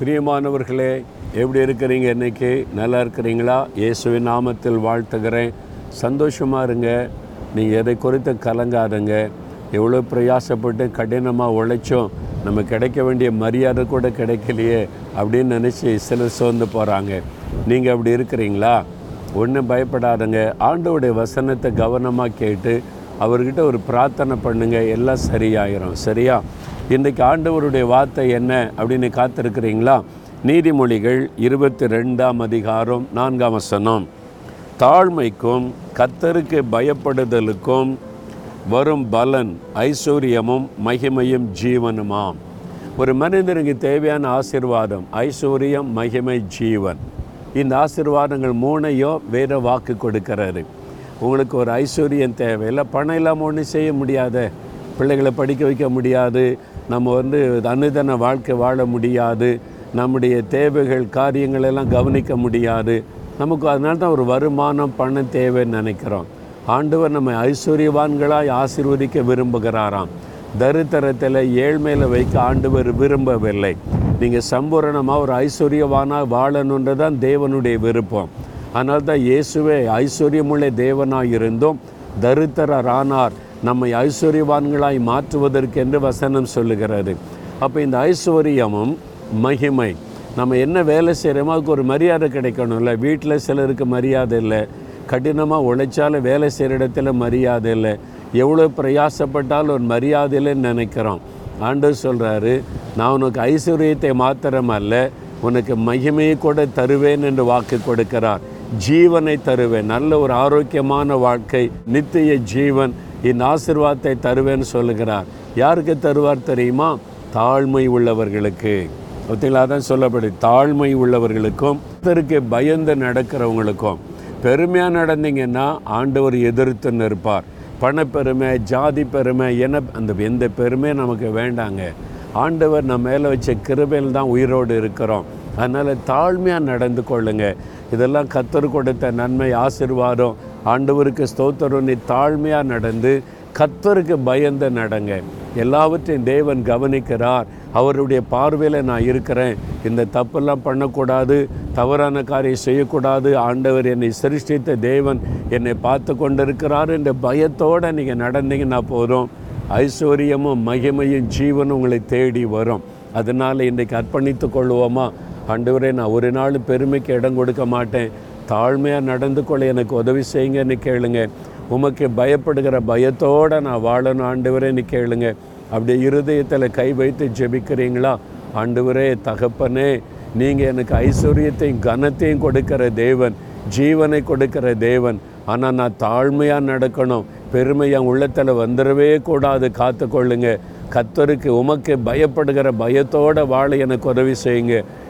பிரியமானவர்களே எப்படி இருக்கிறீங்க இன்னைக்கு? நல்லா இருக்கிறீங்களா? இயேசுவின் நாமத்தில் வாழ்த்துகிறேன். சந்தோஷமாக இருங்க. நீங்கள் எதை குறித்து கலங்காதுங்க. எவ்வளோ பிரயாசப்பட்டு கடினமாக உழைச்சோம். நம்ம கிடைக்க வேண்டிய மரியாதை கூட கிடைக்கலையே அப்படின்னு நினச்சி சிலர் சோர்ந்து போகிறாங்க நீங்கள் அப்படி இருக்கிறீங்களா? ஒன்றும் பயப்படாதங்க. ஆண்டோடைய வசனத்தை கவனமாக கேட்டு அவர்கிட்ட ஒரு பிரார்த்தனை பண்ணுங்கள் எல்லாம் சரியாயிரும். சரியா? இன்றைக்கு ஆண்டவருடைய வார்த்தை என்ன அப்படின்னு காத்திருக்கிறீங்களா? நீதிமொழிகள் இருபத்தி ரெண்டாம் அதிகாரம் நான்காம் வசனம். தாழ்மைக்கும் கத்தருக்கு பயப்படுதலுக்கும் வரும் பலன் ஐஸ்வர்யமும் மகிமையும் ஜீவனுமாம். ஒரு மனிதனுக்கு தேவையான ஆசீர்வாதம் ஐஸ்வர்யம் மகிமை ஜீவன். இந்த ஆசிர்வாதங்கள் மூணையும் வேற வாக்கு கொடுக்கறாரு உங்களுக்கு ஒரு ஐஸ்வர்யம் தேவையில்லை பணம் இல்லாமல் ஒன்றும் செய்ய முடியாத. பிள்ளைகளை படிக்க வைக்க முடியாது. நம்ம வந்து அனுதன வாழ்க்கை வாழ முடியாது. நம்முடைய தேவைகள் காரியங்கள் எல்லாம் கவனிக்க முடியாது. நமக்கு அதனால தான் ஒரு வருமானம் பணம் தேவைன்னு நினைக்கிறோம். ஆண்டவர் நம்ம ஐஸ்வர்யவான்களாய் ஆசீர்வதிக்க விரும்புகிறாராம். தரித்திரத்தில் ஏழ்மையில் வைக்க ஆண்டவர் விரும்பவில்லை. நீங்கள் சம்பூரணமாக ஒரு ஐஸ்வர்யவானாக வாழணுன்றது தான் தேவனுடைய விருப்பம். அதனால்தான் இயேசுவே ஐஸ்வர்யமுள்ள தேவனாக இருந்தும் தரித்திரரானார். நம்மை ஐஸ்வர்யவான்களாய் மாற்றுவதற்கென்று வசனம் சொல்லுகிறது. அப்போ இந்த ஐஸ்வர்யமும் மகிமை நம்ம என்ன வேலை செய்கிறோமோ அதுக்கு ஒரு மரியாதை கிடைக்கணும்ல? வீட்டில் சிலருக்கு மரியாதை இல்லை. கடினமாக உழைச்சாலும் வேலை செய்கிற இடத்துல மரியாதை இல்லை. எவ்வளோ பிரயாசப்பட்டாலும் ஒரு மரியாதை இல்லைன்னு நினைக்கிறோம். ஆண்டு சொல்கிறாரு நான் உனக்கு ஐஸ்வர்யத்தை மாத்திரமல்ல உனக்கு மகிமையை கூட தருவேன் என்று வாக்கு கொடுக்கிறார். ஜீவனை தருவேன். நல்ல ஒரு ஆரோக்கியமான வாழ்க்கை நித்திய ஜீவன் என் ஆசிர்வாதத்தை தருவேன்னு சொல்லுகிறார். யாருக்கு தருவார் தெரியுமா? தாழ்மை உள்ளவர்களுக்கு. பார்த்தீங்களா? தான் சொல்லப்படுது. தாழ்மை உள்ளவர்களுக்கும் கர்த்தருக்கு பயந்து நடக்கிறவங்களுக்கும். பெருமையாக நடந்தீங்கன்னா ஆண்டவர் எதிர்த்து நிற்பார். பணப்பெருமை ஜாதி பெருமை என அந்த எந்த பெருமை நமக்கு வேண்டாங்க. ஆண்டவர் நம்ம மேலே வச்ச கிருபையில் தான் உயிரோடு இருக்கிறோம். அதனால் தாழ்மையாக நடந்து கொள்ளுங்க. இதெல்லாம் கத்தர் கொடுத்த நன்மை ஆசிர்வாதம் ஆண்டவருக்கு ஸ்தோத்திரம். நீ தாழ்மையாக நடந்து கத்தருக்கு பயந்து நடங்க. எல்லாவற்றையும் தேவன் கவனிக்கிறார். அவருடைய பார்வையில் நான் இருக்கிறேன். இந்த தப்பெல்லாம் பண்ணக்கூடாது. தவறான காரியம் செய்யக்கூடாது. ஆண்டவர் என்னை சிருஷ்டித்த தேவன் என்னை பார்த்து கொண்டிருக்கிறார் என்ற பயத்தோடு நீங்கள் நடந்தீங்கன்னா போதும். ஐஸ்வர்யமும் மகிமையும் ஜீவனும் உங்களை தேடி வரும். அதனால் இன்றைக்கு அர்ப்பணித்து கொள்வோமா? ஆண்டவரே நான் ஒரு நாள் பெருமைக்கு இடம் கொடுக்க மாட்டேன். தாழ்மையாக நடந்து கொள்ள எனக்கு உதவி செய்யுங்கன்னு கேளுங்க. உமக்கு பயப்படுகிற பயத்தோடு நான் வாழணும் ஆண்டவரேன்னு கேளுங்க. அப்படி இருதயத்தில் கை வைத்து ஜெபிக்கிறீங்களா? ஆண்டவரே தகப்பனே நீங்கள் எனக்கு ஐஸ்வர்யத்தையும் கனத்தையும் கொடுக்கிற தேவன் ஜீவனை கொடுக்கிற தேவன். ஆனால் நான் தாழ்மையாக நடக்கணும். பெருமை என் உள்ளத்தில் வந்துடவே கூடாது காத்துக்கொள்ளுங்க. கத்தருக்கு உமக்கு பயப்படுகிற பயத்தோடு வாழ எனக்கு உதவி செய்யுங்க.